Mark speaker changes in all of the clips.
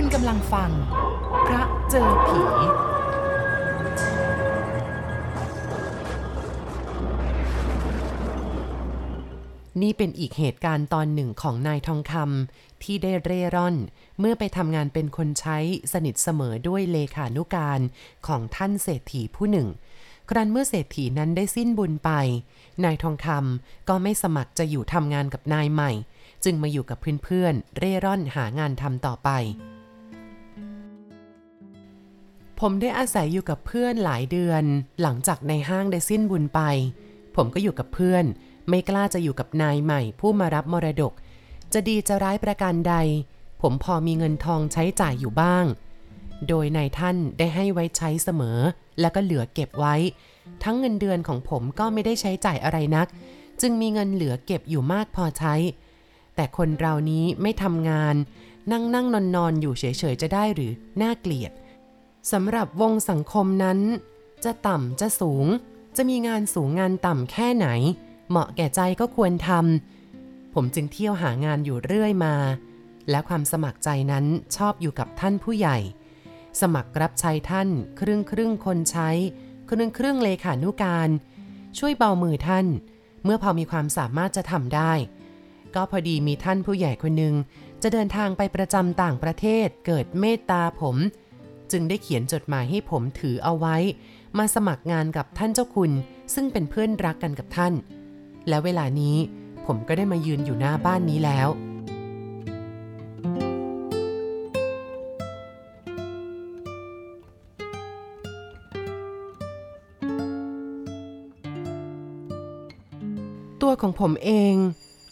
Speaker 1: คุณกำลังฟัง พระเจอผี นี่เป็นอีกเหตุการณ์ตอนหนึ่งของนายทองคำที่ได้เร่ร่อน เมื่อไปทำงานเป็นคนใช้สนิทเสมอด้วยเลขานุการของท่านเศรษฐีผู้หนึ่ง ครั้นเมื่อเศรษฐีนั้นได้สิ้นบุญไป นายทองคำก็ไม่สมัครจะอยู่ทำงานกับนายใหม่ จึงมาอยู่กับเพื่อนๆเร่ร่อนหางานทำต่อไป ผมได้อาศัยอยู่กับเพื่อนหลายเดือน หลังจากในห้างได้สิ้นบุญไป ผมก็อยู่กับเพื่อน ไม่กล้าจะอยู่กับนายใหม่ ผู้มารับมรดก จะดีจะร้ายประการใด ผมพอมีเงินทองใช้จ่ายอยู่บ้าง โดยนายท่านได้ให้ไว้ใช้เสมอ แล้วก็เหลือเก็บไว้ ทั้งเงินเดือนของผมก็ไม่ได้ใช้จ่ายอะไรนัก จึงมีเงินเหลือเก็บอยู่มากพอใช้ แต่คนเรานี้ไม่ทำงาน นั่งนั่งนอนนอนอยู่เฉยๆจะได้หรือน่าเกลียด สำหรับวงสังคมนั้น จะต่ำจะสูง จะมีงานสูงงานต่ำแค่ไหน เหมาะแก่ใจก็ควรทำผมจึงเที่ยวหางานอยู่เรื่อยมา และความสมัครใจนั้นชอบอยู่กับท่านผู้ใหญ่ สมัครรับใช้ท่านครึ่งครึ่งคนใช้ ครึ่งครึ่งเลขานุการ ช่วยเบามือท่าน เมื่อพอมีความสามารถจะทำได้ ก็พอดีมีท่านผู้ใหญ่คนหนึ่งจะเดินทางไปประจำต่างประเทศเกิดเมตตาผม จึงได้เขียนจดหมายให้ผมถือเอาไว้ มาสมัครงานกับท่านเจ้าคุณ ซึ่งเป็นเพื่อนรักกันกับท่าน และเวลานี้ผมก็ได้มายืนอยู่หน้าบ้านนี้แล้ว ตัวของผมเอง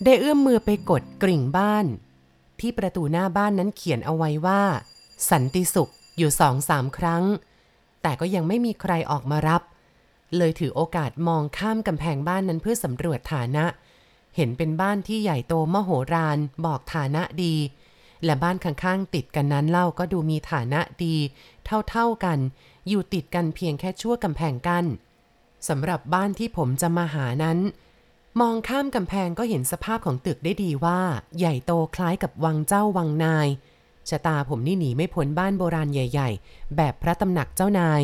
Speaker 1: ได้เอื้อมมือไปกดกริ่งบ้าน ที่ประตูหน้าบ้านนั้นเขียนเอาไว้ว่า สันติสุข อยู่สองสามครั้ง แต่ก็ยังไม่มีใครออกมารับ เลยถือโอกาสมองข้ามกำแพงบ้านนั้นเพื่อสำรวจฐานะ เห็นเป็นบ้านที่ใหญ่โตมโหฬารบอกฐานะดี และบ้านข้างๆติดกันนั้นเล่าก็ดูมีฐานะดี เท่าๆกัน อยู่ติดกันเพียงแค่ชั่วกำแพงกั้นสำหรับบ้านที่ผมจะมาหานั้น มองข้ามกำแพงก็เห็นสภาพของตึกได้ดีว่า ใหญ่โตคล้ายกับวังเจ้าวังนาย ชะตาผมนี่หนีไม่พ้นบ้านโบราณใหญ่ ๆ แบบพระตำหนักเจ้านาย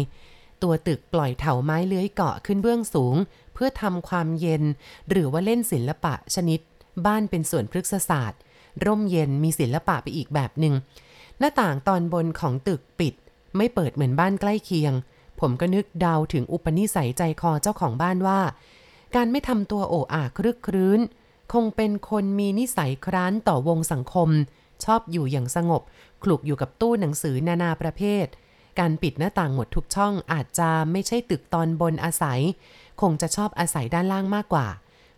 Speaker 1: ตัวตึกปล่อยเถาไม้เลื้อยเกาะขึ้นเบื้องสูง เพื่อทำความเย็น หรือว่าเล่นศิลปะชนิด บ้านเป็นส่วนพฤกษศาสตร์ ร่มเย็นมีศิลปะไปอีกแบบหนึ่งหน้าต่างตอนบนของตึกปิด ไม่เปิดเหมือนบ้านใกล้เคียง ผมก็นึกเดาถึงอุปนิสัยใจคอเจ้าของบ้านว่า การไม่ทำตัวโอ้อาครึกครื้น คงเป็นคนมีนิสัยคร้านต่อวงสังคม ชอบอยู่อย่างสงบคลุกอยู่กับตู้หนังสือนานาประเภท การปิดหน้าต่างหมดทุกช่องอาจจะไม่ใช่ตึกตอนบนอาศัย คงจะชอบอาศัยด้านล่างมากกว่า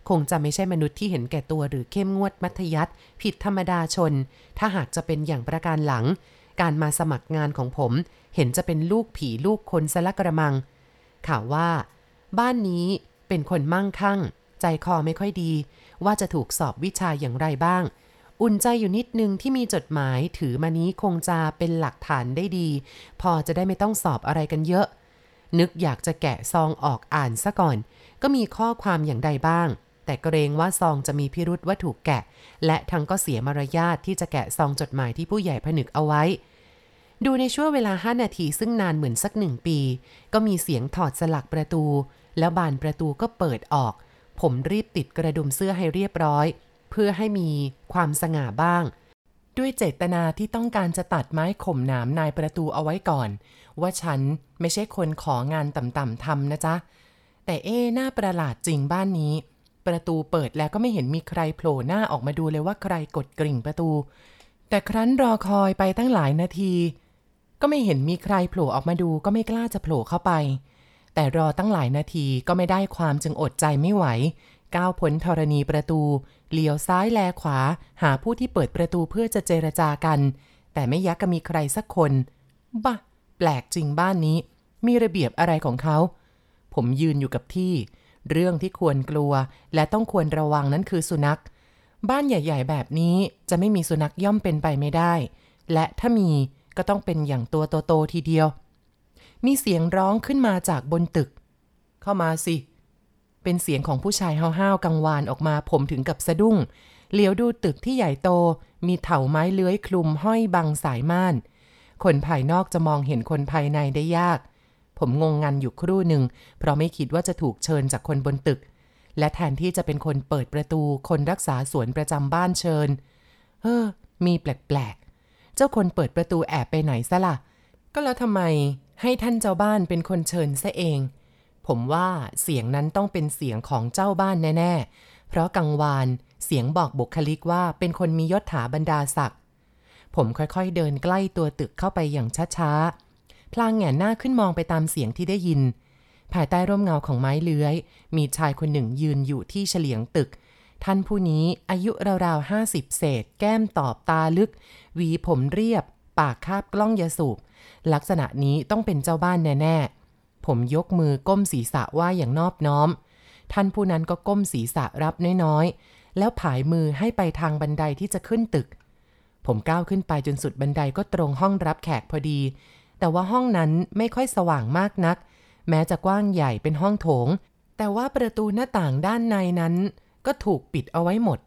Speaker 1: คงจะไม่ใช่มนุษย์ที่เห็นแก่ตัวหรือเข้มงวดมัธยัติผิดธรรมดาชน ถ้าหากจะเป็นอย่างประการหลัง การมาสมัครงานของผม เห็นจะเป็นลูกผีลูกคนสละกระมัง ข่าวว่า บ้านนี้เป็นคนมั่งคั่ง ใจคอไม่ค่อยดี ว่าจะถูกสอบวิชาอย่างไรบ้าง อุ่นใจอยู่นิดนึงที่มีจดหมายถือมานี้คงจะเป็นหลักฐานได้ดี พอจะได้ไม่ต้องสอบอะไรกันเยอะ นึกอยากจะแกะซองออกอ่านซะก่อน ก็มีข้อความอย่างใดบ้าง แต่เกรงว่าซองจะมีพิรุษว่าถูกแกะ และทั้งก็เสียมารยาทที่จะแกะซองจดหมายที่ผู้ใหญ่ผนึกเอาไว้ ดูในช่วงเวลา 5 นาทีซึ่งนานเหมือนสักหนึ่งปี ก็มีเสียงถอดสลักประตู แล้วบานประตูก็เปิดออก ผมรีบติดกระดุมเสื้อให้เรียบร้อย เพื่อให้มีความสง่าบ้าง ด้วยเจตนาที่ต้องการจะตัดไม้ข่มหนามนายประตูเอาไว้ก่อน ว่าฉันไม่ใช่คนของานต่ำๆทำนะจ๊ะ แต่เอ๊ะน่าประหลาดจริงบ้านนี้ ประตูเปิดแล้วก็ไม่เห็นมีใครโผล่หน้าออกมาดูเลยว่าใครกดกริ่งประตู แต่ครั้นรอคอยไปตั้งหลายนาทีก็ไม่เห็นมีใครโผล่ออกมาดูก็ไม่กล้าจะโผล่เข้าไป แต่รอตั้งหลายนาทีก็ไม่ได้ความจึงอดใจไม่ไหว ก้าวพ้นธรณีประตู เลี้ยวซ้ายแลขวา หาผู้ที่เปิดประตูเพื่อจะเจรจากัน แต่ไม่ยักก็มีใครสักคนบ้าแปลกจริงบ้านนี้ มีระเบียบอะไรของเขา ผมยืนอยู่กับที่ เรื่องที่ควรกลัวและต้องควรระวังนั้นคือสุนัข บ้านใหญ่ ๆ แบบนี้จะไม่มีสุนัขย่อมเป็นไปไม่ได้ และถ้ามีก็ต้องเป็นอย่างตัวโตๆทีเดียว มีเสียงร้องขึ้นมาจากบนตึก เข้ามาสิ เป็นเสียงของผู้ชายห้าวๆกังวานออกมาผมถึงกับสะดุ้ง เหลียวดูตึกที่ใหญ่โต มีเถาไม้เลื้อยคลุมห้อยบังสายม่าน คนภายนอกจะมองเห็นคนภายในได้ยาก ผมงงงันอยู่ครู่หนึ่ง เพราะไม่คิดว่าจะถูกเชิญจากคนบนตึก และแทนที่จะเป็นคนเปิดประตู คนรักษาสวนประจำบ้านเชิญ เออ มีแปลกๆ เจ้าคนเปิดประตูแอบไปไหนซะละ่ะ ก็แล้วทำไมให้ท่านเจ้าบ้านเป็นคนเชิญซะเอง ผมว่าเสียงนั้นต้องเป็นเสียงของเจ้าบ้านแน่ ๆ เพราะกังวานเสียงบอกบุคลิกว่าเป็นคนมียศถาบรรดาศักดิ์ผมค่อยๆเดินใกล้ตัวตึกเข้าไปอย่างช้าๆ พลางแงนหน้าขึ้นมองไปตามเสียงที่ได้ยิน ภายใต้ร่มเงาของไม้เลื้อย มีชายคนหนึ่งยืนอยู่ที่เฉลียงตึก ท่านผู้นี้อายุราวๆห้าสิบเศษ แก้มตอบตาลึก หวีผมเรียบ ปากคาบกล้องยาสูบ ลักษณะนี้ต้องเป็นเจ้าบ้านแน่ๆ ผมยกมือก้มศีรษะไหว้อย่างนอบน้อม ท่านผู้นั้นก็ก้มศีรษะรับน้อยๆ แล้วผายมือให้ไปทางบันไดที่จะขึ้นตึก ผมก้าวขึ้นไปจนสุดบันไดก็ตรงห้องรับแขกพอดี แต่ว่าห้องนั้นไม่ค่อยสว่างมากนัก แม้จะกว้างใหญ่เป็นห้องโถง แต่ว่าประตูหน้าต่างด้านในนั้น ก็ถูกปิดเอาไว้หมด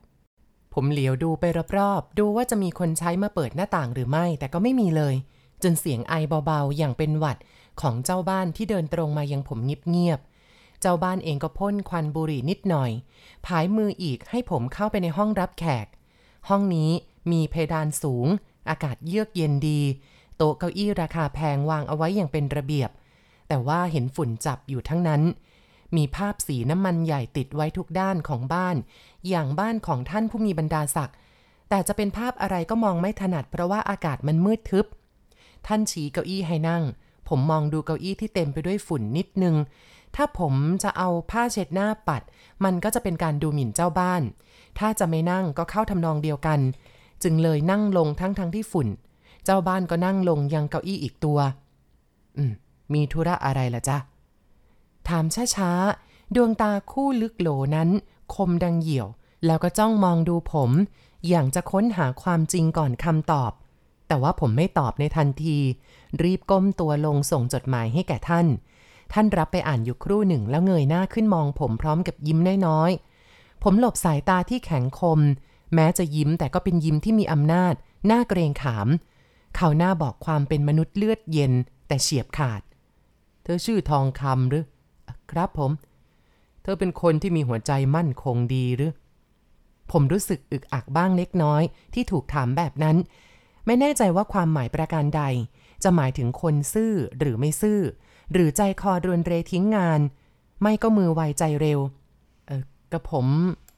Speaker 1: ผมเหลียวดูไปรอบๆ ดูว่าจะมีคนใช้มาเปิดหน้าต่างหรือไม่ แต่ก็ไม่มีเลย จนเสียงไอเบาๆ อย่างเป็นหวัด ของเจ้าบ้านที่เดินตรงมายังผมเงียบๆ เจ้าบ้านเองก็พ่นควันบุหรี่นิดหน่อย ผายมืออีกให้ผมเข้าไปในห้องรับแขก ห้องนี้มีเพดานสูง อากาศเยือกเย็นดี โต๊ะเก้าอี้ราคาแพงวางเอาไว้อย่างเป็นระเบียบ แต่ว่าเห็นฝุ่นจับอยู่ทั้งนั้น มีภาพสีน้ำมันใหญ่ติดไว้ทุกด้านของบ้าน อย่างบ้านของท่านผู้มีบรรดาศักดิ์แต่จะเป็นภาพอะไรก็มองไม่ถนัดเพราะว่าอากาศมันมืดทึบ ท่านชี้เก้าอี้ให้นั่ง ผมมองดูเก้าอี้ที่เต็มไปด้วยฝุ่นนิดนึง ถ้าผมจะเอาผ้าเช็ดหน้าปัด มันก็จะเป็นการดูหมิ่นเจ้าบ้าน ถ้าจะไม่นั่งก็เข้าทำนองเดียวกัน จึงเลยนั่งลงทั้งทั้งที่ฝุ่น เจ้าบ้านก็นั่งลงยังเก้าอี้อีกตัว อืม มีธุระอะไรล่ะจ๊ะ ถามช้าๆ ดวงตาคู่ลึกโหลนั้น คมดังเหี่ยว แล้วก็จ้องมองดูผม อย่างจะค้นหาความจริงก่อนคำตอบ แต่ว่าผมไม่ตอบในทันที รีบก้มตัวลงส่งจดหมายให้แก่ท่าน ท่านรับไปอ่านอยู่ครู่หนึ่งแล้วเงยหน้าขึ้นมองผมพร้อมกับยิ้มน้อยๆ ผมหลบสายตาที่แข็งคม แม้จะยิ้มแต่ก็เป็นยิ้มที่มีอำนาจ หน่าเกรงขาม เขาหน้าบอกความเป็นมนุษย์เลือดเย็น แต่เฉียบขาด เธอชื่อทองคำหรือ ครับผม เธอเป็นคนที่มีหัวใจมั่นคงดีหรือผมรู้สึกอึกอักบ้างเล็กน้อยที่ถูกถามแบบนั้น ไม่แน่ใจว่าความหมายประการใด จะหมายถึงคนซื่อหรือไม่ซื่อ หรือใจคอรวนเรทิ้งงาน ไม่ก็มือไวใจเร็ว เออกระผม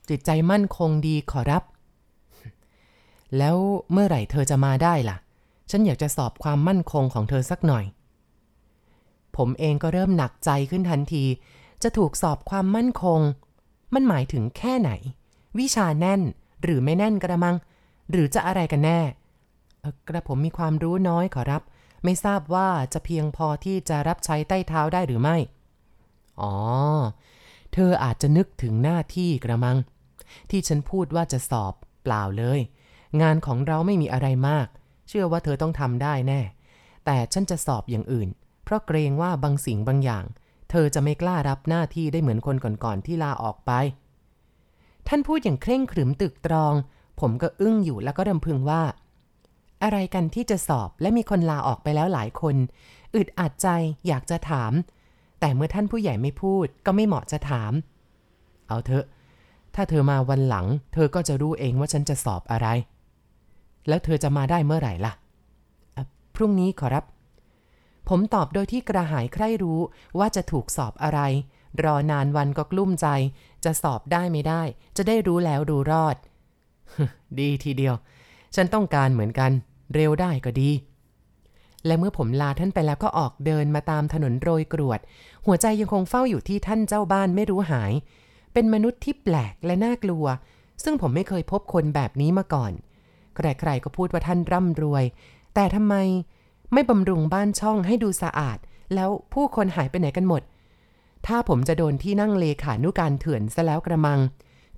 Speaker 1: จิตใจมั่นคงดีขอรับ แล้วเมื่อไหร่เธอจะมาได้ล่ะ ฉันอยากจะสอบความมั่นคงของเธอสักหน่อย ผมเองก็เริ่มหนักใจขึ้นทันที จะถูกสอบความมั่นคง มันหมายถึงแค่ไหน วิชาแน่นหรือไม่แน่นกระมัง หรือจะอะไรกันแน่ กระผมมีความรู้น้อยขอรับ ไม่ทราบว่าจะเพียงพอที่จะรับใช้ใต้เท้าได้หรือไม่ อ๋อ เธออาจจะนึกถึงหน้าที่กระมัง ที่ฉันพูดว่าจะสอบเปล่าเลย งานของเราไม่มีอะไรมาก เชื่อว่าเธอต้องทำได้แน่ แต่ฉันจะสอบอย่างอื่น เพราะเกรงว่าบางสิ่งบางอย่าง เธอจะไม่กล้ารับหน้าที่ได้เหมือนคนก่อนๆที่ลาออกไป ท่านพูดอย่างเคร่งขรึมตึกตรอง ผมก็อึ้งอยู่แล้วก็รำพึงว่า อะไรกันที่จะสอบและมีคนลาออกไปแล้วหลายคน อึดอัดใจอยากจะถาม แต่เมื่อท่านผู้ใหญ่ไม่พูดก็ไม่เหมาะจะถาม เอาเถอะ ถ้าเธอมาวันหลัง เธอก็จะรู้เองว่าฉันจะสอบอะไร แล้วเธอจะมาได้เมื่อไหร่ล่ะ พรุ่งนี้ขอรับ ผมตอบโดยที่กระหายใคร่รู้ว่าจะถูกสอบอะไร รอนานวันก็กลุ้มใจ จะสอบได้ไม่ได้ จะได้รู้แล้วรู้รอด ดีทีเดียว ฉันต้องการเหมือนกัน เร็วได้ก็ดี และเมื่อผมลาท่านไปแล้วก็ออกเดินมาตามถนนโรยกรวด หัวใจยังคงเฝ้าอยู่ที่ท่านเจ้าบ้านไม่รู้หาย เป็นมนุษย์ที่แปลกและน่ากลัว ซึ่งผมไม่เคยพบคนแบบนี้มาก่อน ใครๆก็พูดว่าท่านร่ำรวย แต่ทำไมไม่บำรุงบ้านช่องให้ดูสะอาด แล้วผู้คนหายไปไหนกันหมด ถ้าผมจะโดนที่นั่งเลขานุการเถื่อนซะแล้วกระมัง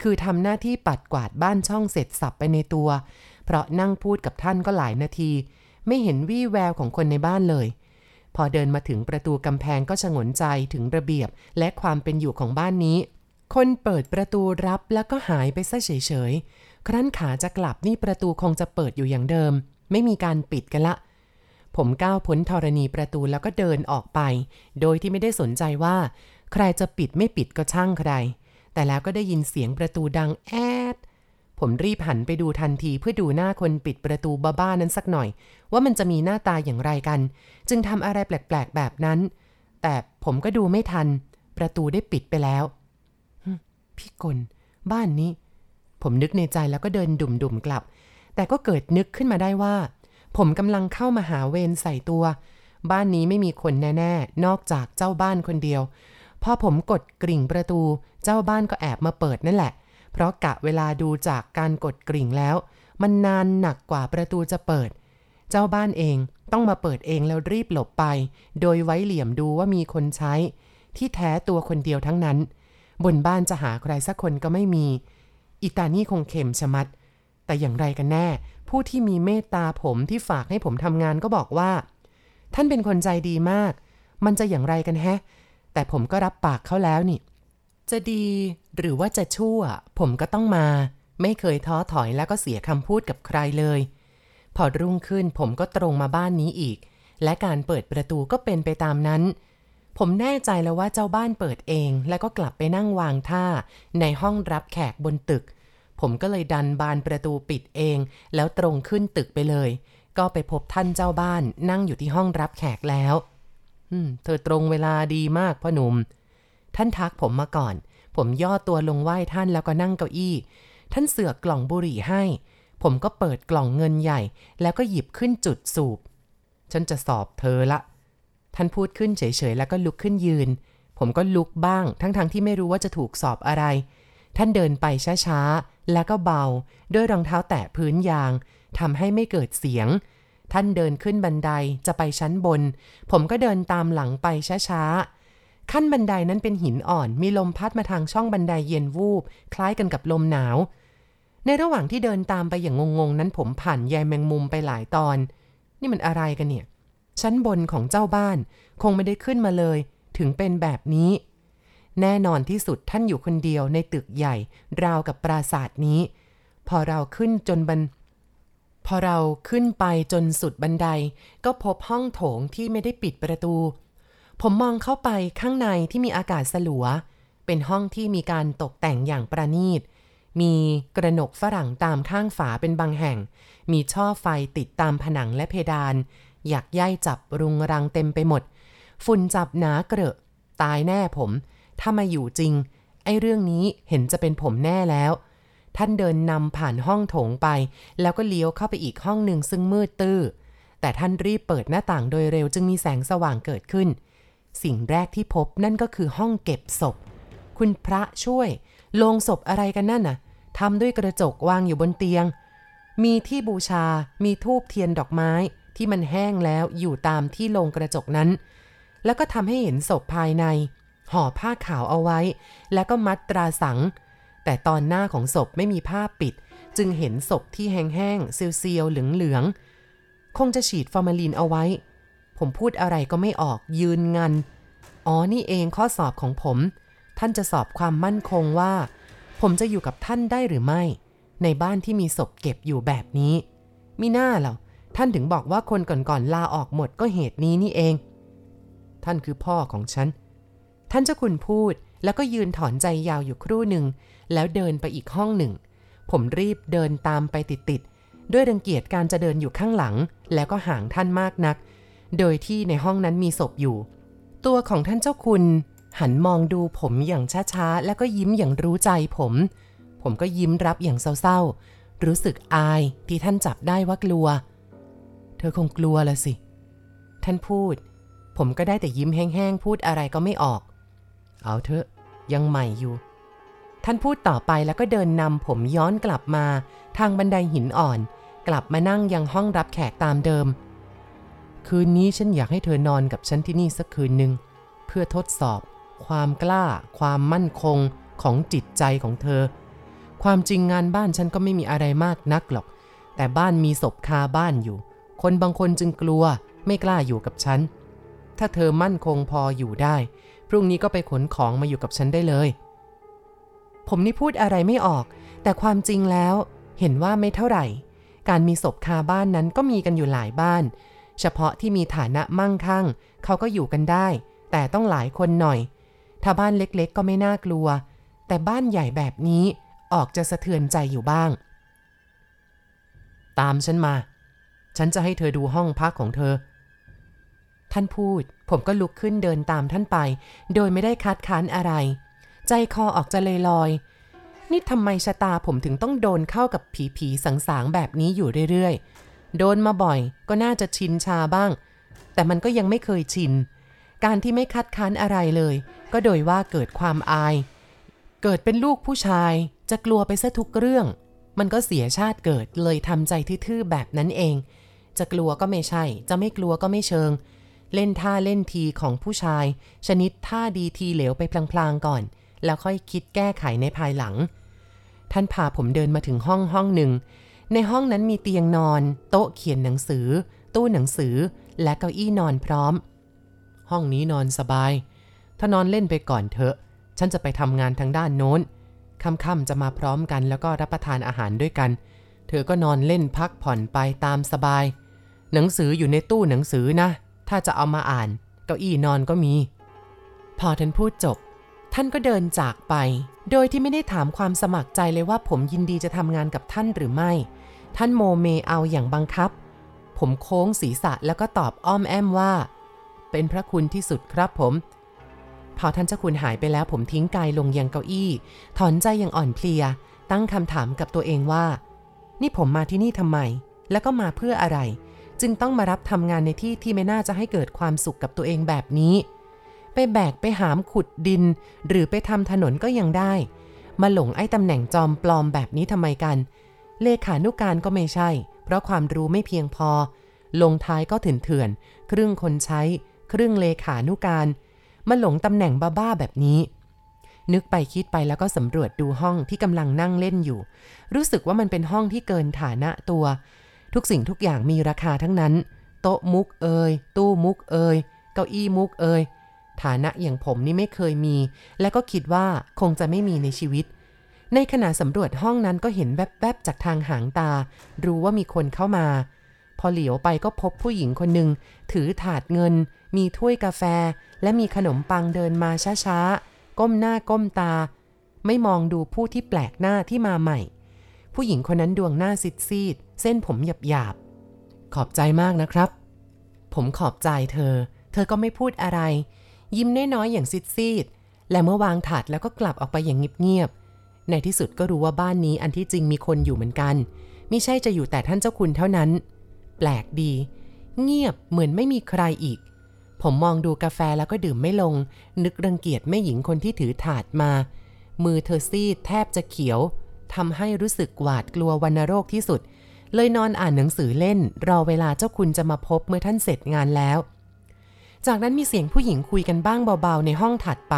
Speaker 1: คือทำหน้าที่ปัดกวาดบ้านช่องเสร็จสับไปในตัว เพราะนั่งพูดกับท่านก็หลายนาที ไม่เห็นวี่แววของคนในบ้านเลย พอเดินมาถึงประตูกำแพงก็ชงนใจถึงระเบียบและความเป็นอยู่ของบ้านนี้ คนเปิดประตูรับแล้วก็หายไปซะเฉยๆ ครั้นขาจะกลับนี่ประตูคงจะเปิดอยู่อย่างเดิม ไม่มีการปิดกันละผมก้าวพ้นธรณีประตูแล้วก็เดินออกไป โดยที่ไม่ได้สนใจว่า ใครจะปิดไม่ปิดก็ช่างใคร แต่แล้วก็ได้ยินเสียงประตูดังแอด ผมรีบหันไปดูทันทีเพื่อดูหน้าคนปิดประตูบ้าๆนั้นสักหน่อย ว่ามันจะมีหน้าตาอย่างไรกัน จึงทำอะไรแปลกๆแบบนั้น แต่ผมก็ดูไม่ทัน ประตูได้ปิดไปแล้วพี่กลบ้านนี้ ผมนึกในใจแล้วก็เดินดุ่มๆกลับ แต่ก็เกิดนึกขึ้นมาได้ว่า ผมกำลังเข้ามาหาเวรใส่ตัว บ้านนี้ไม่มีคนแน่ๆ นอกจากเจ้าบ้านคนเดียว พอผมกดกริ่งประตู เจ้าบ้านก็แอบมาเปิดนั่นแหละ เพราะกะเวลาดูจากการกดกริ่งแล้ว มันนานหนักกว่าประตูจะเปิด เจ้าบ้านเองต้องมาเปิดเองแล้วรีบหลบไป โดยไว้เหลี่ยมดูว่ามีคนใช้ ที่แท้ตัวคนเดียวทั้งนั้น บนบ้านจะหาใครสักคนก็ไม่มี อิตานี่คงเข็มชะมัด แต่อย่างไรกันแน่ ผู้ที่มีเมตตาผมที่ฝากให้ผมทำงานก็บอกว่า ท่านเป็นคนใจดีมาก มันจะอย่างไรกันแฮะ แต่ผมก็รับปากเขาแล้วนี่ จะดีหรือว่าจะชั่ว ผมก็ต้องมา ไม่เคยท้อถอยแล้วก็เสียคำพูดกับใครเลย พอรุ่งขึ้นผมก็ตรงมาบ้านนี้อีก และการเปิดประตูก็เป็นไปตามนั้น ผมแน่ใจแล้วว่าเจ้าบ้านเปิดเอง แล้วก็กลับไปนั่งวางท่า ในห้องรับแขกบนตึก ผมก็เลยดันบานประตูปิดเอง แล้วตรงขึ้นตึกไปเลย ก็ไปพบท่านเจ้าบ้านนั่งอยู่ที่ห้องรับแขกแล้วเธอตรงเวลาดีมากพ่อหนุ่ม ท่านทักผมมาก่อน ผมย่อตัวลงไหว้ท่านแล้วก็นั่งเก้าอี้ ท่านเสือกกล่องบุหรี่ให้ ผมก็เปิดกล่องเงินใหญ่ แล้วก็หยิบขึ้นจุดสูบ ฉันจะสอบเธอละ ท่านพูดขึ้นเฉยๆ แล้วก็ลุกขึ้นยืน ผมก็ลุกบ้าง ทั้งๆทที่ไม่รู้ว่าจะถูกสอบอะไร ท่านเดินไปช้าๆ แล้วก็เบา ด้วยรองเท้าแตะพื้นยางทำให้ไม่เกิดเสียงท่านเดินขึ้นบันไดจะไปชั้นบน ผมก็เดินตามหลังไปช้าๆ ขั้นบันไดนั้นเป็นหินอ่อน มีลมพัดมาทางช่องบันไดเย็นวูบ คล้ายกันกับลมหนาว ในระหว่างที่เดินตามไปอย่างงงๆ นั้นผมผ่านใยแมงมุมไปหลายตอน นี่มันอะไรกันเนี่ย ชั้นบนของเจ้าบ้าน คงไม่ได้ขึ้นมาเลย ถึงเป็นแบบนี้ แน่นอนที่สุดท่านอยู่คนเดียวในตึกใหญ่ ราวกับปราสาทนี้ พอเราขึ้นจนบันพอเราขึ้นไปจนสุดบันได ก็พบห้องโถงที่ไม่ได้ปิดประตู ผมมองเข้าไปข้างในที่มีอากาศสลัว เป็นห้องที่มีการตกแต่งอย่างประณีต มีกระหนกฝรั่งตามข้างฝาเป็นบางแห่ง มีช่อไฟติดตามผนังและเพดาน อยากย่ายจับรุงรังเต็มไปหมด ฝุ่นจับหนาเกรอะ ตายแน่ผม ถ้ามาอยู่จริง ไอ้เรื่องนี้เห็นจะเป็นผมแน่แล้ว ท่านเดินนำผ่านห้องโถงไป แล้วก็เลี้ยวเข้าไปอีกห้องหนึ่งซึ่งมืดตื้อ แต่ท่านรีบเปิดหน้าต่างโดยเร็วจึงมีแสงสว่างเกิดขึ้น สิ่งแรกที่พบนั่นก็คือห้องเก็บศพ คุณพระช่วย โลงศพอะไรกันนั่นน่ะทำด้วยกระจกวางอยู่บนเตียง มีที่บูชา มีทูบเทียนดอกไม้ที่มันแห้งแล้วอยู่ตามที่โลงกระจกนั้น แล้วก็ทำให้เห็นศพภายใน ห่อผ้าขาวเอาไว้ แล้วก็มัดตราสัง แต่ตอนหน้าของศพไม่มีผ้าปิด จึงเห็นศพที่แห้งๆเซียวๆเหลืองๆคงจะฉีดฟอร์มาลีนเอาไว้ ผมพูดอะไรก็ไม่ออกยืนงัน อ๋อนี่เองข้อสอบของผม ท่านจะสอบความมั่นคงว่า ผมจะอยู่กับท่านได้หรือไม่ ในบ้านที่มีศพเก็บอยู่แบบนี้ มีหน้าเหรอท่านถึงบอกว่าคนก่อนๆลาออกหมดก็เหตุนี้นี่เอง ท่านคือพ่อของฉัน ท่านเจ้าคุณพูดแล้วก็ยืนถอนใจยาวอยู่ครู่หนึ่ง แล้วเดินไปอีกห้องหนึ่ง ผมรีบเดินตามไปติดๆด้วยรังเกียจการจะเดินอยู่ข้างหลัง แล้วก็ห่างท่านมากนัก โดยที่ในห้องนั้นมีศพอยู่ ตัวของท่านเจ้าคุณ หันมองดูผมอย่างช้าๆ แล้วก็ยิ้มอย่างรู้ใจผม ผมก็ยิ้มรับอย่างเศร้าๆ รู้สึกอายที่ท่านจับได้ว่ากลัว เธอคงกลัวละสิ ท่านพูด ผมก็ได้แต่ยิ้มแห้งๆ พูดอะไรก็ไม่ออก เอาเถอะ ยังใหม่อยู่ ท่านพูดต่อไปแล้วก็เดินนำผมย้อนกลับมา ทางบันไดหินอ่อน กลับมานั่งยังห้องรับแขกตามเดิม คืนนี้ฉันอยากให้เธอนอนกับฉันที่นี่สักคืนหนึ่งเพื่อทดสอบ ความกล้า ความมั่นคงของจิตใจของเธอ ความจริงงานบ้านฉันก็ไม่มีอะไรมากนักหรอก แต่บ้านมีศพคาบ้านอยู่ คนบางคนจึงกลัวไม่กล้าอยู่กับฉัน ถ้าเธอมั่นคงพออยู่ได้ พรุ่งนี้ก็ไปขนของมาอยู่กับฉันได้เลย ผมนี่พูดอะไรไม่ออก แต่ความจริงแล้วเห็นว่าไม่เท่าไหร่ การมีศพคาบ้านนั้นก็มีกันอยู่หลายบ้าน เฉพาะที่มีฐานะมั่งคั่ง เขาก็อยู่กันได้ แต่ต้องหลายคนหน่อย ถ้าบ้านเล็กๆ ก็ไม่น่ากลัว แต่บ้านใหญ่แบบนี้ออกจะสะเทือนใจอยู่บ้าง ตามฉันมา ฉันจะให้เธอดูห้องพักของเธอ ท่านพูด ผมก็ลุกขึ้นเดินตามท่านไป โดยไม่ได้คัดค้านอะไร ใจคอออกจะเลยลอย นี่ทำไมชะตาผมถึงต้องโดนเข้ากับผีผีสังสางแบบนี้อยู่เรื่อยๆ โดนมาบ่อย ก็น่าจะชินชาบ้าง แต่มันก็ยังไม่เคยชิน การที่ไม่คัดค้านอะไรเลย ก็โดยว่าเกิดความอาย เกิดเป็นลูกผู้ชาย จะกลัวไปซะทุกเรื่อง มันก็เสียชาติเกิดเลยทำใจทื่อๆแบบนั้นเอง จะกลัวก็ไม่ใช่ จะไม่กลัวก็ไม่เชิง เล่นท่าเล่นทีของผู้ชาย ชนิดท่าดีทีเหลวไปพลางๆก่อน แล้วค่อยคิดแก้ไขในภายหลัง ท่านพาผมเดินมาถึงห้องห้องหนึ่ง ในห้องนั้นมีเตียงนอน โต๊ะเขียนหนังสือ ตู้หนังสือ และเก้าอี้นอนพร้อม ห้องนี้นอนสบาย ถ้านอนเล่นไปก่อนเถอะ ฉันจะไปทำงานทางด้านโน้น ค่ำๆจะมาพร้อมกันแล้วก็รับประทานอาหารด้วยกัน เธอก็นอนเล่นพักผ่อนไปตามสบาย หนังสืออยู่ในตู้หนังสือนะ ถ้าจะเอามาอ่าน เก้าอี้นอนก็มี พอท่านพูดจบ ท่านก็เดินจากไปโดยที่ไม่ได้ถามความสมัครใจเลยว่าผมยินดีจะทำงานกับท่านหรือไม่ ท่านโมเมเอาอย่างบังคับ ผมโค้งศีรษะแล้วก็ตอบอ้อมแอมว่า เป็นพระคุณที่สุดครับผม พอท่านเจ้าคุณหายไปแล้วผมทิ้งกายลงยังเก้าอี้ ถอนใจอย่างอ่อนเพลีย ตั้งคำถามกับตัวเองว่า นี่ผมมาที่นี่ทำไม แล้วก็มาเพื่ออะไร จึงต้องมารับทำงานในที่ที่ไม่น่าจะให้เกิดความสุขกับตัวเองแบบนี้ ไปแบกไปหามขุดดิน หรือไปทำถนนก็ยังได้ มาหลงไอ้ตำแหน่งจอมปลอมแบบนี้ทำไมกัน เลขานุการก็ไม่ใช่ เพราะความรู้ไม่เพียงพอ ลงท้ายก็ถื่นเถื่อนครึ่งคนใช้ ครึ่งเลขานุการมาหลงตำแหน่งบ้าๆแบบนี้ นึกไปคิดไปแล้วก็สำรวจดูห้องที่กำลังนั่งเล่นอยู่ รู้สึกว่ามันเป็นห้องที่เกินฐานะตัว ทุกสิ่งทุกอย่างมีราคาทั้งนั้น โต๊ะมุกเอยตู้มุกเอยเก้าอี้มุกเอยฐานะอย่างผมนี่ไม่เคยมี และก็คิดว่าคงจะไม่มีในชีวิต ในขณะสำรวจห้องนั้นก็เห็นแวบๆจากทางหางตา รู้ว่ามีคนเข้ามา พอเหลียวไปก็พบผู้หญิงคนหนึ่งถือถาดเงิน มีถ้วยกาแฟ และมีขนมปังเดินมาช้าๆ ก้มหน้าก้มตา ไม่มองดูผู้ที่แปลกหน้าที่มาใหม่ ผู้หญิงคนนั้นดวงหน้าซีดซีดๆเส้นผมหยาบหยาบๆขอบใจมากนะครับ ผมขอบใจเธอ เธอก็ไม่พูดอะไร ยิ้มน้อยๆอย่างซีดซีดๆและเมื่อวางถาดแล้วก็กลับออกไปอย่างเงียบ ในที่สุดก็รู้ว่าบ้านนี้อันที่จริงมีคนอยู่เหมือนกันมิใช่จะอยู่แต่ท่านเจ้าคุณเท่านั้น แปลกดี เงียบเหมือนไม่มีใครอีก ผมมองดูกาแฟแล้วก็ดื่มไม่ลง นึกรังเกียจแม่หญิงคนที่ถือถาดมา มือเธอซีดแทบจะเขียวทำให้รู้สึกหวาดกลัววัณโรคที่สุด เลยนอนอ่านหนังสือเล่น รอเวลาเจ้าคุณจะมาพบเมื่อท่านเสร็จงานแล้ว จากนั้นมีเสียงผู้หญิงคุยกันบ้างเบาๆในห้องถัดไป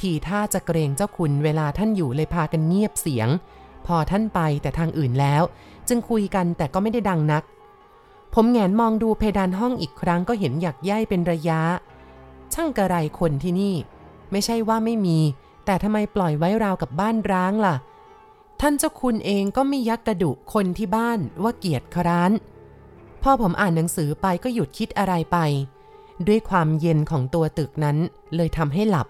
Speaker 1: ทีท่าจะเกรงเจ้าคุณเวลาท่านอยู่เลยพากันเงียบเสียง พอท่านไปแต่ทางอื่นแล้ว จึงคุยกันแต่ก็ไม่ได้ดังนัก ผมแงนมองดูเพดานห้องอีกครั้งก็เห็นหยักใยเป็นระยะ ช่างกระไรคนที่นี่ ไม่ใช่ว่าไม่มี แต่ทำไมปล่อยไว้ราวกับบ้านร้างล่ะ ท่านเจ้าคุณเองก็ไม่ยักกระดุคนที่บ้านว่าเกียรติคร้านพอผมอ่านหนังสือไปก็หยุดคิดอะไรไป ด้วยความเย็นของตัวตึกนั้นเลยทำให้หลับ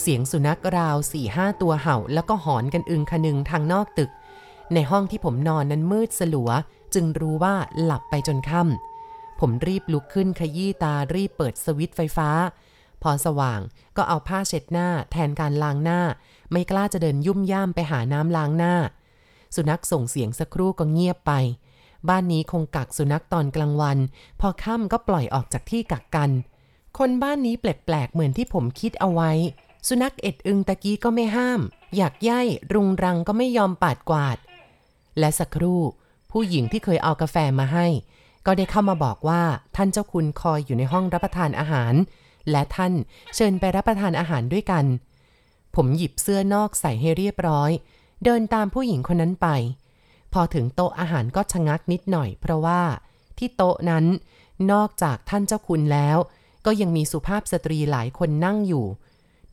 Speaker 1: เสียงสุนัขราวสี่ห้าตัวเห่า แล้วก็หอนกันอึงคนึงทางนอกตึก ในห้องที่ผมนอนนั้นมืดสลัว จึงรู้ว่าหลับไปจนค่ำผมรีบลุกขึ้นขยี้ตารีบเปิดสวิตช์ไฟฟ้า พอสว่างก็เอาผ้าเช็ดหน้าแทนการล้างหน้า ไม่กล้าจะเดินยุ่มย่ามไปหาน้ำล้างหน้า สุนัขส่งเสียงสักครู่ก็เงียบไป บ้านนี้คงกักสุนัขตอนกลางวัน พอค่ำก็ปล่อยออกจากที่กักกัน คนบ้านนี้แปลกๆเหมือนที่ผมคิดเอาไว้ สุนัขเอ็ดอึงตะกี้ก็ไม่ห้าม อยากย่ายรุงรังก็ไม่ยอมปาดกวาด และสักครู่ ผู้หญิงที่เคยเอากาแฟมาให้ ก็ได้เข้ามาบอกว่าท่านเจ้าคุณคอยอยู่ในห้องรับประทานอาหาร และท่านเชิญไปรับประทานอาหารด้วยกัน ผมหยิบเสื้อนอกใส่ให้เรียบร้อย เดินตามผู้หญิงคนนั้นไป พอถึงโต๊ะอาหารก็ชะงักนิดหน่อย เพราะว่าที่โต๊ะนั้นนอกจากท่านเจ้าคุณแล้ว ก็ยังมีสุภาพสตรีหลายคนนั่งอยู่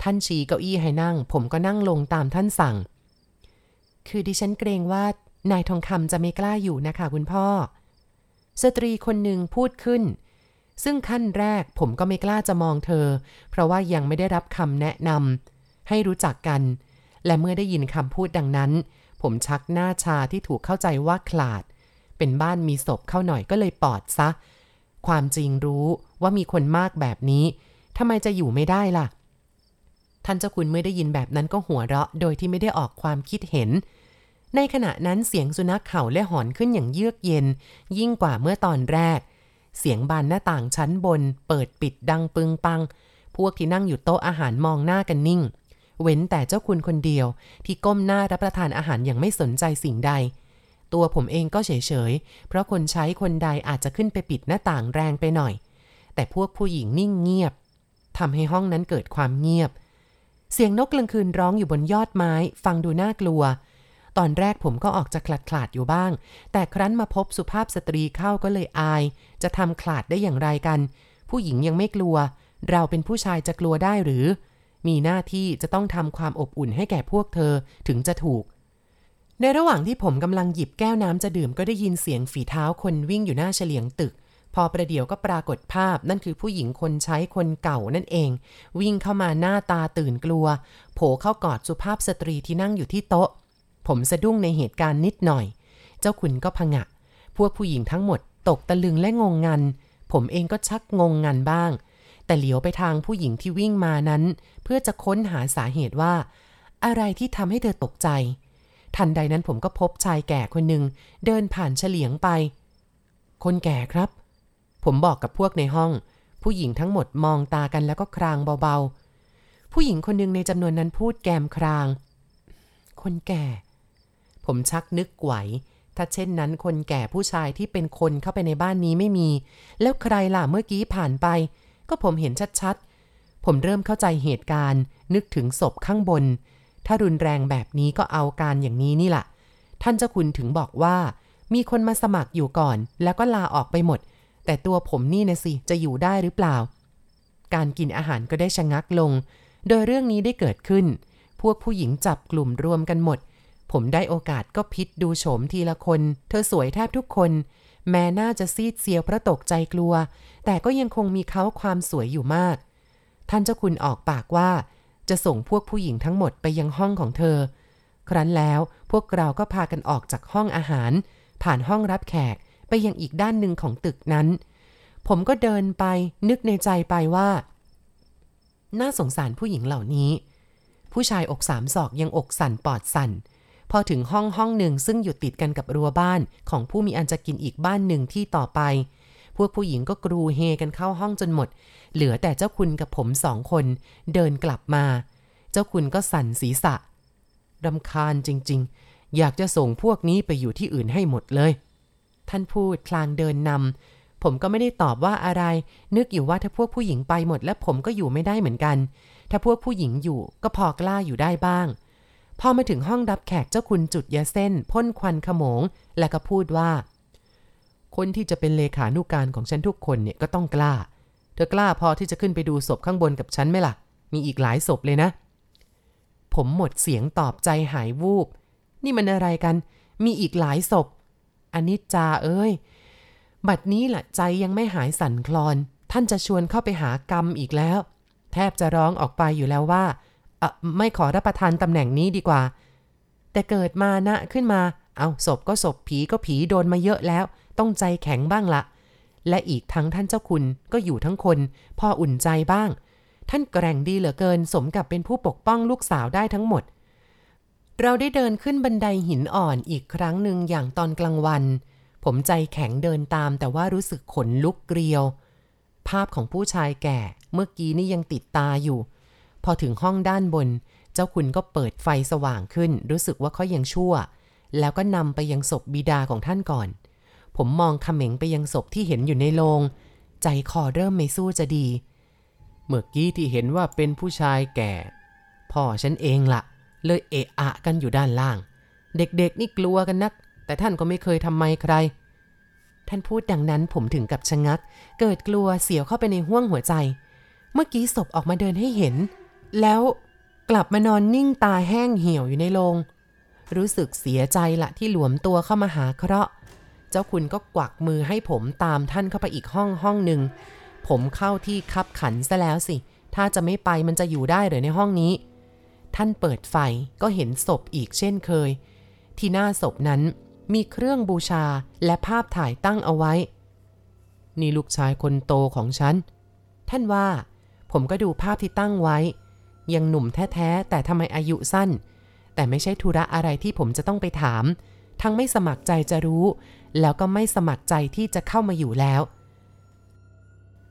Speaker 1: ท่านชี้เก้าอี้ให้นั่ง ผมก็นั่งลงตามท่านสั่ง คือดิฉันเกรงว่านายทองคำจะไม่กล้าอยู่นะคะคุณพ่อ สตรีคนหนึ่งพูดขึ้น ซึ่งขั้นแรกผมก็ไม่กล้าจะมองเธอ เพราะว่ายังไม่ได้รับคำแนะนำให้รู้จักกัน และเมื่อได้ยินคำพูดดังนั้น ผมชักหน้าชาที่ถูกเข้าใจว่าขลาด เป็นบ้านมีศพเข้าหน่อยก็เลยปอดซะ ความจริงรู้ว่ามีคนมากแบบนี้ทำไมจะอยู่ไม่ได้ล่ะ ท่านเจ้าคุณเมื่อได้ยินแบบนั้นก็หัวเราะ โดยที่ไม่ได้ออกความคิดเห็น ในขณะนั้นเสียงสุนัขเห่าและหอนขึ้นอย่างเยือกเย็น ยิ่งกว่าเมื่อตอนแรก เสียงบานหน้าต่างชั้นบน เปิดปิดดังปึงปัง พวกที่นั่งอยู่โต๊ะอาหารมองหน้ากันนิ่ง เว้นแต่เจ้าคุณคนเดียว ที่ก้มหน้ารับประทานอาหารอย่างไม่สนใจสิ่งใด ตัวผมเองก็เฉยๆ เพราะคนใช้คนใดอาจจะขึ้นไปปิดหน้าต่างแรงไปหน่อย แต่พวกผู้หญิงนิ่งเงียบทำให้ห้องนั้นเกิดความเงียบ เสียงนกกลางคืนร้องอยู่บนยอดไม้ ฟังดูน่ากลัว ตอนแรกผมก็ออกจะขลาดขลาดอยู่บ้าง แต่ครั้นมาพบสุภาพสตรีเข้าก็เลยอาย จะทำขลาดได้อย่างไรกัน ผู้หญิงยังไม่กลัว เราเป็นผู้ชายจะกลัวได้หรือ มีหน้าที่จะต้องทำความอบอุ่นให้แก่พวกเธอถึงจะถูก ในระหว่างที่ผมกำลังหยิบแก้วน้ำจะดื่มก็ได้ยินเสียงฝีเท้าคนวิ่งอยู่หน้าเฉลียงตึก พอประเดี๋ยวก็ปรากฏภาพนั่นคือผู้หญิงคนใช้คนเก่านั่นเอง วิ่งเข้ามาหน้าตาตื่นกลัว โผเข้ากอดสุภาพสตรีที่นั่งอยู่ที่โต๊ะ ผมสะดุ้งในเหตุการณ์นิดหน่อย เจ้าคุณก็พงะ พวกผู้หญิงทั้งหมดตกตะลึงและงงงัน ผมเองก็ชักงงงันบ้าง แต่เหลียวไปทางผู้หญิงที่วิ่งมานั้น เพื่อจะค้นหาสาเหตุว่า อะไรที่ทำให้เธอตกใจ ทันใดนั้นผมก็พบชายแก่คนหนึ่งเดินผ่านเฉลียงไป คนแก่ครับ ผมบอกกับพวกในห้อง ผู้หญิงทั้งหมดมองตากันแล้วก็ครางเบาๆ ผู้หญิงคนหนึ่งในจำนวนนั้นพูดแกมคราง คนแก่ ผมชักนึกไหว ถ้าเช่นนั้นคนแก่ผู้ชายที่เป็นคนเข้าไปในบ้านนี้ไม่มี แล้วใครล่ะเมื่อกี้ผ่านไป ก็ผมเห็นชัดๆ ผมเริ่มเข้าใจเหตุการณ์ นึกถึงศพข้างบน ถ้ารุนแรงแบบนี้ก็เอาการอย่างนี้นี่แหละท่านเจ้าคุณถึงบอกว่ามีคนมาสมัครอยู่ก่อน แล้วก็ลาออกไปหมด แต่ตัวผมนี่นะสิจะอยู่ได้หรือเปล่า การกินอาหารก็ได้ชะงักลง โดยเรื่องนี้ได้เกิดขึ้น พวกผู้หญิงจับกลุ่มรวมกันหมด ผมได้โอกาสก็พิษดูโฉมทีละคน เธอสวยแทบทุกคน แม้น่าจะซีดเซียวเพราะตกใจกลัว แต่ก็ยังคงมีเขาความสวยอยู่มาก ท่านเจ้าคุณออกปากว่า จะส่งพวกผู้หญิงทั้งหมดไปยังห้องของเธอ ครั้นแล้วพวกเราก็พากันออกจากห้องอาหาร ผ่านห้องรับแขก ไปยังอีกด้านหนึ่งของตึกนั้น ผมก็เดินไปนึกในใจไปว่า น่าสงสารผู้หญิงเหล่านี้ ผู้ชายอกสามศอกยังอกสั่นปอดสั่น พอถึงห้องห้องหนึ่งซึ่งอยู่ติดกันกับรั้วบ้านของผู้มีอันจะกินอีกบ้านหนึ่งที่ต่อไป พวกผู้หญิงก็กรูเฮกันเข้าห้องจนหมด เหลือแต่เจ้าคุณกับผมสองคน เดินกลับมา เจ้าคุณก็สั่นศีรษะรำคาญจริง ๆ อยากจะส่งพวกนี้ไปอยู่ที่อื่นให้หมดเลย ท่านพูดคลางเดินนำผมก็ไม่ได้ตอบว่าอะไร นึกอยู่ว่าถ้าพวกผู้หญิงไปหมดและผมก็อยู่ไม่ได้เหมือนกัน ถ้าพวกผู้หญิงอยู่ก็พอกล้าอยู่ได้บ้าง พอมาถึงห้องรับแขกเจ้าคุณจุดยาเส้นพ่นควันขโมง แล้วก็พูดว่า คนที่จะเป็นเลขานุการของฉันทุกคนเนี่ยก็ต้องกล้า เธอกล้าพอที่จะขึ้นไปดูศพข้างบนกับฉันไหมล่ะ มีอีกหลายศพเลยนะ ผมหมดเสียงตอบใจหายวูบ นี่มันอะไรกัน มีอีกหลายศพ อนนี้จาเอ้ย บัดนี้แหละใจยังไม่หายสั่นคลอน ท่านจะชวนเข้าไปหากรรมอีกแล้ว แทบจะร้องออกไปอยู่แล้วว่าออไม่ขอรับประทานตำแหน่งนี้ดีกว่า แต่เกิดมานะขึ้นมา เอาศพก็ศพผีก็ผีโดนมาเยอะแล้ว ต้องใจแข็งบ้างละ และอีกทั้งท่านเจ้าคุณก็อยู่ทั้งคน พออุ่นใจบ้าง ท่านแกร่งดีเหลือเกินสมกับเป็นผู้ปกป้องลูกสาวได้ทั้งหมด เราได้เดินขึ้นบันไดหินอ่อนอีกครั้งหนึ่งอย่างตอนกลางวัน ผมใจแข็งเดินตามแต่ว่ารู้สึกขนลุกเกลียว ภาพของผู้ชายแก่เมื่อกี้นี่ยังติดตาอยู่ พอถึงห้องด้านบน เจ้าคุณก็เปิดไฟสว่างขึ้น รู้สึกว่าเขายังชั่ว แล้วก็นำไปยังศพบิดาของท่านก่อน ผมมองเขม็งไปยังศพที่เห็นอยู่ในโรงใจคอเริ่มไม่สู้จะดี เมื่อกี้ที่เห็นว่าเป็นผู้ชายแก่ พ่อฉันเองละ่ะ เลยเอะอะกันอยู่ด้านล่าง เด็กๆนี่กลัวกันนัก แต่ท่านก็ไม่เคยทำไมใคร ท่านพูดดังนั้นผมถึงกับชะงัก เกิดกลัวเสียวเข้าไปในห้วงหัวใจ เมื่อกี้ศพออกมาเดินให้เห็น แล้วกลับมานอนนิ่งตาแห้งเหี่ยวอยู่ในโรงรู้สึกเสียใจละที่หลวมตัวเข้ามาหาเคราะห์เจ้าคุณก็กวักมือให้ผมตามท่านเข้าไปอีกห้องห้องหนึ่งผมเข้าที่คับขันซะแล้วสิ ถ้าจะไม่ไปมันจะอยู่ได้หรือในห้องนี้ ท่านเปิดไฟก็เห็นศพอีกเช่นเคย ที่หน้าศพนั้นมีเครื่องบูชาและภาพถ่ายตั้งเอาไว้ นี่ลูกชายคนโตของฉัน ท่านว่า ผมก็ดูภาพที่ตั้งไว้ ยังหนุ่มแท้ๆ แต่ทำไมอายุสั้น แต่ไม่ใช่ธุระอะไรที่ผมจะต้องไปถาม ทั้งไม่สมัครใจจะรู้ แล้วก็ไม่สมัครใจที่จะเข้ามาอยู่แล้ว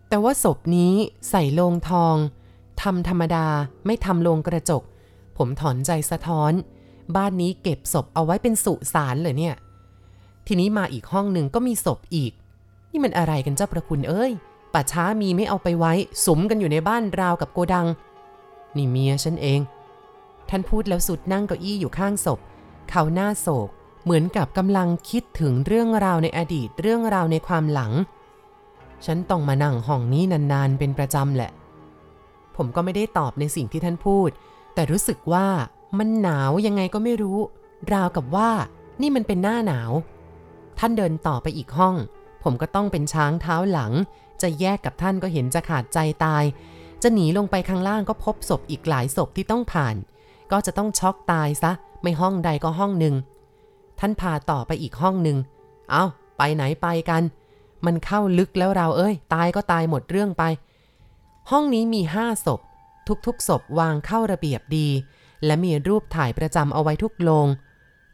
Speaker 1: แต่ว่าศพนี้ใส่โลงทองทำธรรมดาไม่ทำโลงกระจก ผมถอนใจสะท้อน บ้านนี้เก็บศพเอาไว้เป็นสุสานเลยเนี่ย ทีนี้มาอีกห้องหนึ่งก็มีศพอีก นี่มันอะไรกันเจ้าประคุณเอ้ย ป่าช้ามีไม่เอาไปไว้สมกันอยู่ในบ้านราวกับโกดัง นี่เมียฉันเอง ท่านพูดแล้วสุดนั่งเก้าอี้อยู่ข้างศพ เขาหน้าโศก เหมือนกับกำลังคิดถึงเรื่องราวในอดีตเรื่องราวในความหลัง ฉันต้องมานั่งห้องนี้นานๆเป็นประจำแหละ ผมก็ไม่ได้ตอบในสิ่งที่ท่านพูด แต่รู้สึกว่ามันหนาวยังไงก็ไม่รู้ ราวกับว่านี่มันเป็นหน้าหนาว ท่านเดินต่อไปอีกห้อง ผมก็ต้องเป็นช้างเท้าหลัง จะแยกกับท่านก็เห็นจะขาดใจตาย จะหนีลงไปข้างล่างก็พบศพอีกหลายศพที่ต้องผ่าน ก็จะต้องช็อกตายซะ ไม่ห้องใดก็ห้องหนึ่ง ท่านพาต่อไปอีกห้องหนึ่ง เอาไปไหนไปกัน มันเข้าลึกแล้วเราเอ้ย ตายก็ตายหมดเรื่องไป ห้องนี้มีห้าศพ ทุกๆศพวางเข้าระเบียบดี และมีรูปถ่ายประจำเอาไว้ทุกโลง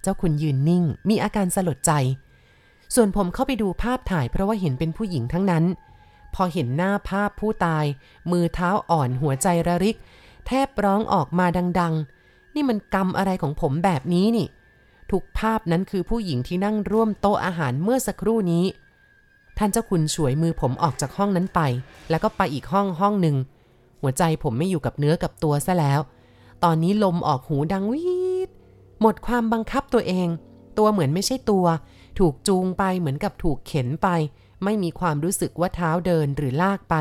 Speaker 1: เจ้าคุณยืนนิ่ง มีอาการสลดใจ ส่วนผมเข้าไปดูภาพถ่ายเพราะว่าเห็นเป็นผู้หญิงทั้งนั้น พอเห็นหน้าภาพผู้ตาย มือเท้าอ่อนหัวใจระริก แทบร้องออกมาดัง ๆ นี่มันกรรมอะไรของผมแบบนี้นี่ ทุกภาพนั้นคือผู้หญิงที่นั่งร่วมโต๊ะอาหารเมื่อสักครู่นี้ท่านเจ้าคุณช่วยมือผมออกจากห้องนั้นไป แล้วก็ไปอีกห้องห้องหนึ่ง หัวใจผมไม่อยู่กับเนื้อกับตัวซะแล้ว ตอนนี้ลมออกหูดังวีดหมดความบังคับตัวเอง ตัวเหมือนไม่ใช่ตัว ถูกจูงไปเหมือนกับถูกเข็นไป ไม่มีความรู้สึกว่าเท้าเดินหรือลากไป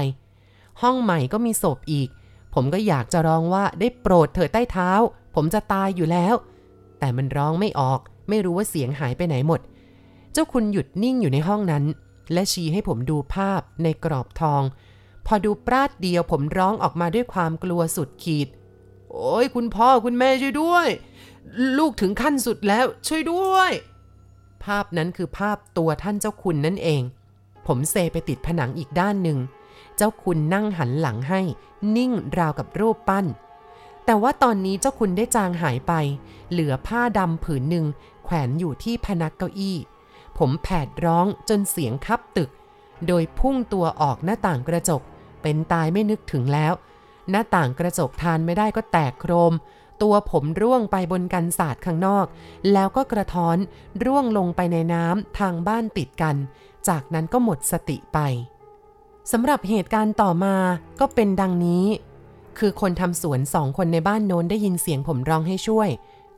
Speaker 1: ห้องใหม่ก็มีศพอีก ผมก็อยากจะร้องว่าได้โปรดเถิดใต้เท้า ผมจะตายอยู่แล้ว แต่มันร้องไม่ออก ไม่รู้ว่าเสียงหายไปไหนหมด เจ้าคุณหยุดนิ่งอยู่ในห้องนั้น และชี้ให้ผมดูภาพในกรอบทอง พอดูปราดเดียวผมร้องออกมาด้วยความกลัวสุดขีด โอ้ยคุณพ่อคุณแม่ช่วยด้วย ลูกถึงขั้นสุดแล้วช่วยด้วย ภาพนั้นคือภาพตัวท่านเจ้าคุณนั่นเอง ผมเซไปติดผนังอีกด้านหนึ่ง เจ้าคุณนั่งหันหลังให้ นิ่งราวกับรูปปั้น แต่ว่าตอนนี้เจ้าคุณได้จางหายไป เหลือผ้าดำผืนหนึ่งแขวนอยู่ที่พนักเก้าอี้ ผมแผดร้องจนเสียงคับตึก โดยพุ่งตัวออกหน้าต่างกระจก เป็นตายไม่นึกถึงแล้ว หน้าต่างกระจกทานไม่ได้ก็แตกโครม ตัวผมร่วงไปบนกันศาสตร์ข้างนอก แล้วก็กระท้อนร่วงลงไปในน้ำทางบ้านติดกัน จากนั้นก็หมดสติไปสำหรับเหตุการณ์ต่อมาก็เป็นดังนี้ คือคนทำสวนสองคนในบ้านโน้นได้ยินเสียงผมร้องให้ช่วย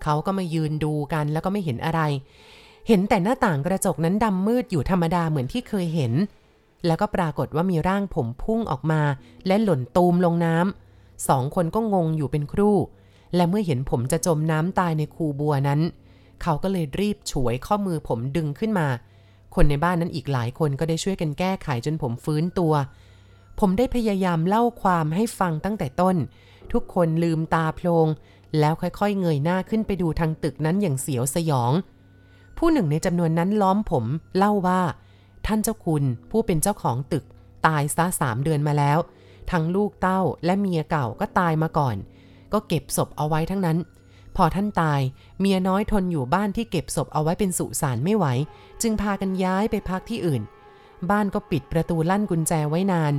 Speaker 1: เขาก็มายืนดูกันแล้วก็ไม่เห็นอะไร เห็นแต่หน้าต่างกระจกนั้นดำมืดอยู่ธรรมดาเหมือนที่เคยเห็น แล้วก็ปรากฏว่ามีร่างผมพุ่งออกมา และหล่นตูมลงน้ำสองคนก็งงอยู่เป็นครู่ และเมื่อเห็นผมจะจมน้ำตายในคูบัวนั้น เขาก็เลยรีบฉวยข้อมือผมดึงขึ้นมา คนในบ้านนั้นอีกหลายคนก็ได้ช่วยกันแก้ไขจนผมฟื้นตัว ผมได้พยายามเล่าความให้ฟังตั้งแต่ต้น ทุกคนลืมตาโพลง แล้วค่อยๆ เงยหน้าขึ้นไปดูทางตึกนั้นอย่างเสียวสยอง ผู้หนึ่งในจำนวนนั้นล้อมผมเล่าว่า ท่านเจ้าคุณ ผู้เป็นเจ้าของตึก ตายซะสามเดือนมาแล้ว ทั้งลูกเต้าและเมียเก่าก็ตายมาก่อน ก็เก็บศพเอาไว้ทั้งนั้น พอท่านตาย เมียน้อยทนอยู่บ้านที่เก็บศพเอาไว้เป็นสุสานไม่ไหว จึงพากันย้ายไปพักที่อื่น บ้านก็ปิดประตูลั่นกุญแจไว้นาน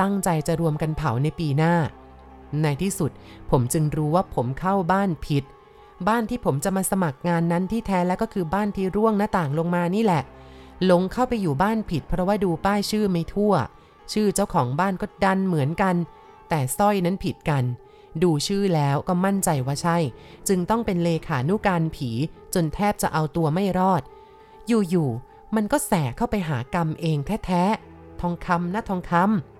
Speaker 1: ตั้งใจจะรวมกันเผาในปีหน้า ในที่สุด ผมจึงรู้ว่าผมเข้าบ้านผิด บ้านที่ผมจะมาสมัครงานนั้นที่แท้แล้วก็คือบ้านที่ร่วงหน้าต่างลงมานี่แหละ หลงเข้าไปอยู่บ้านผิด เพราะว่าดูป้ายชื่อไม่ทั่ว ชื่อเจ้าของบ้านก็ดันเหมือนกัน แต่สร้อยนั้นผิดกัน ดูชื่อแล้วก็มั่นใจว่าใช่ จึงต้องเป็นเลขานุการผีจนแทบจะเอาตัวไม่รอด อยู่ๆมันก็แสเข้าไปหากรรมเองแท้ๆทองคำนะทองคำ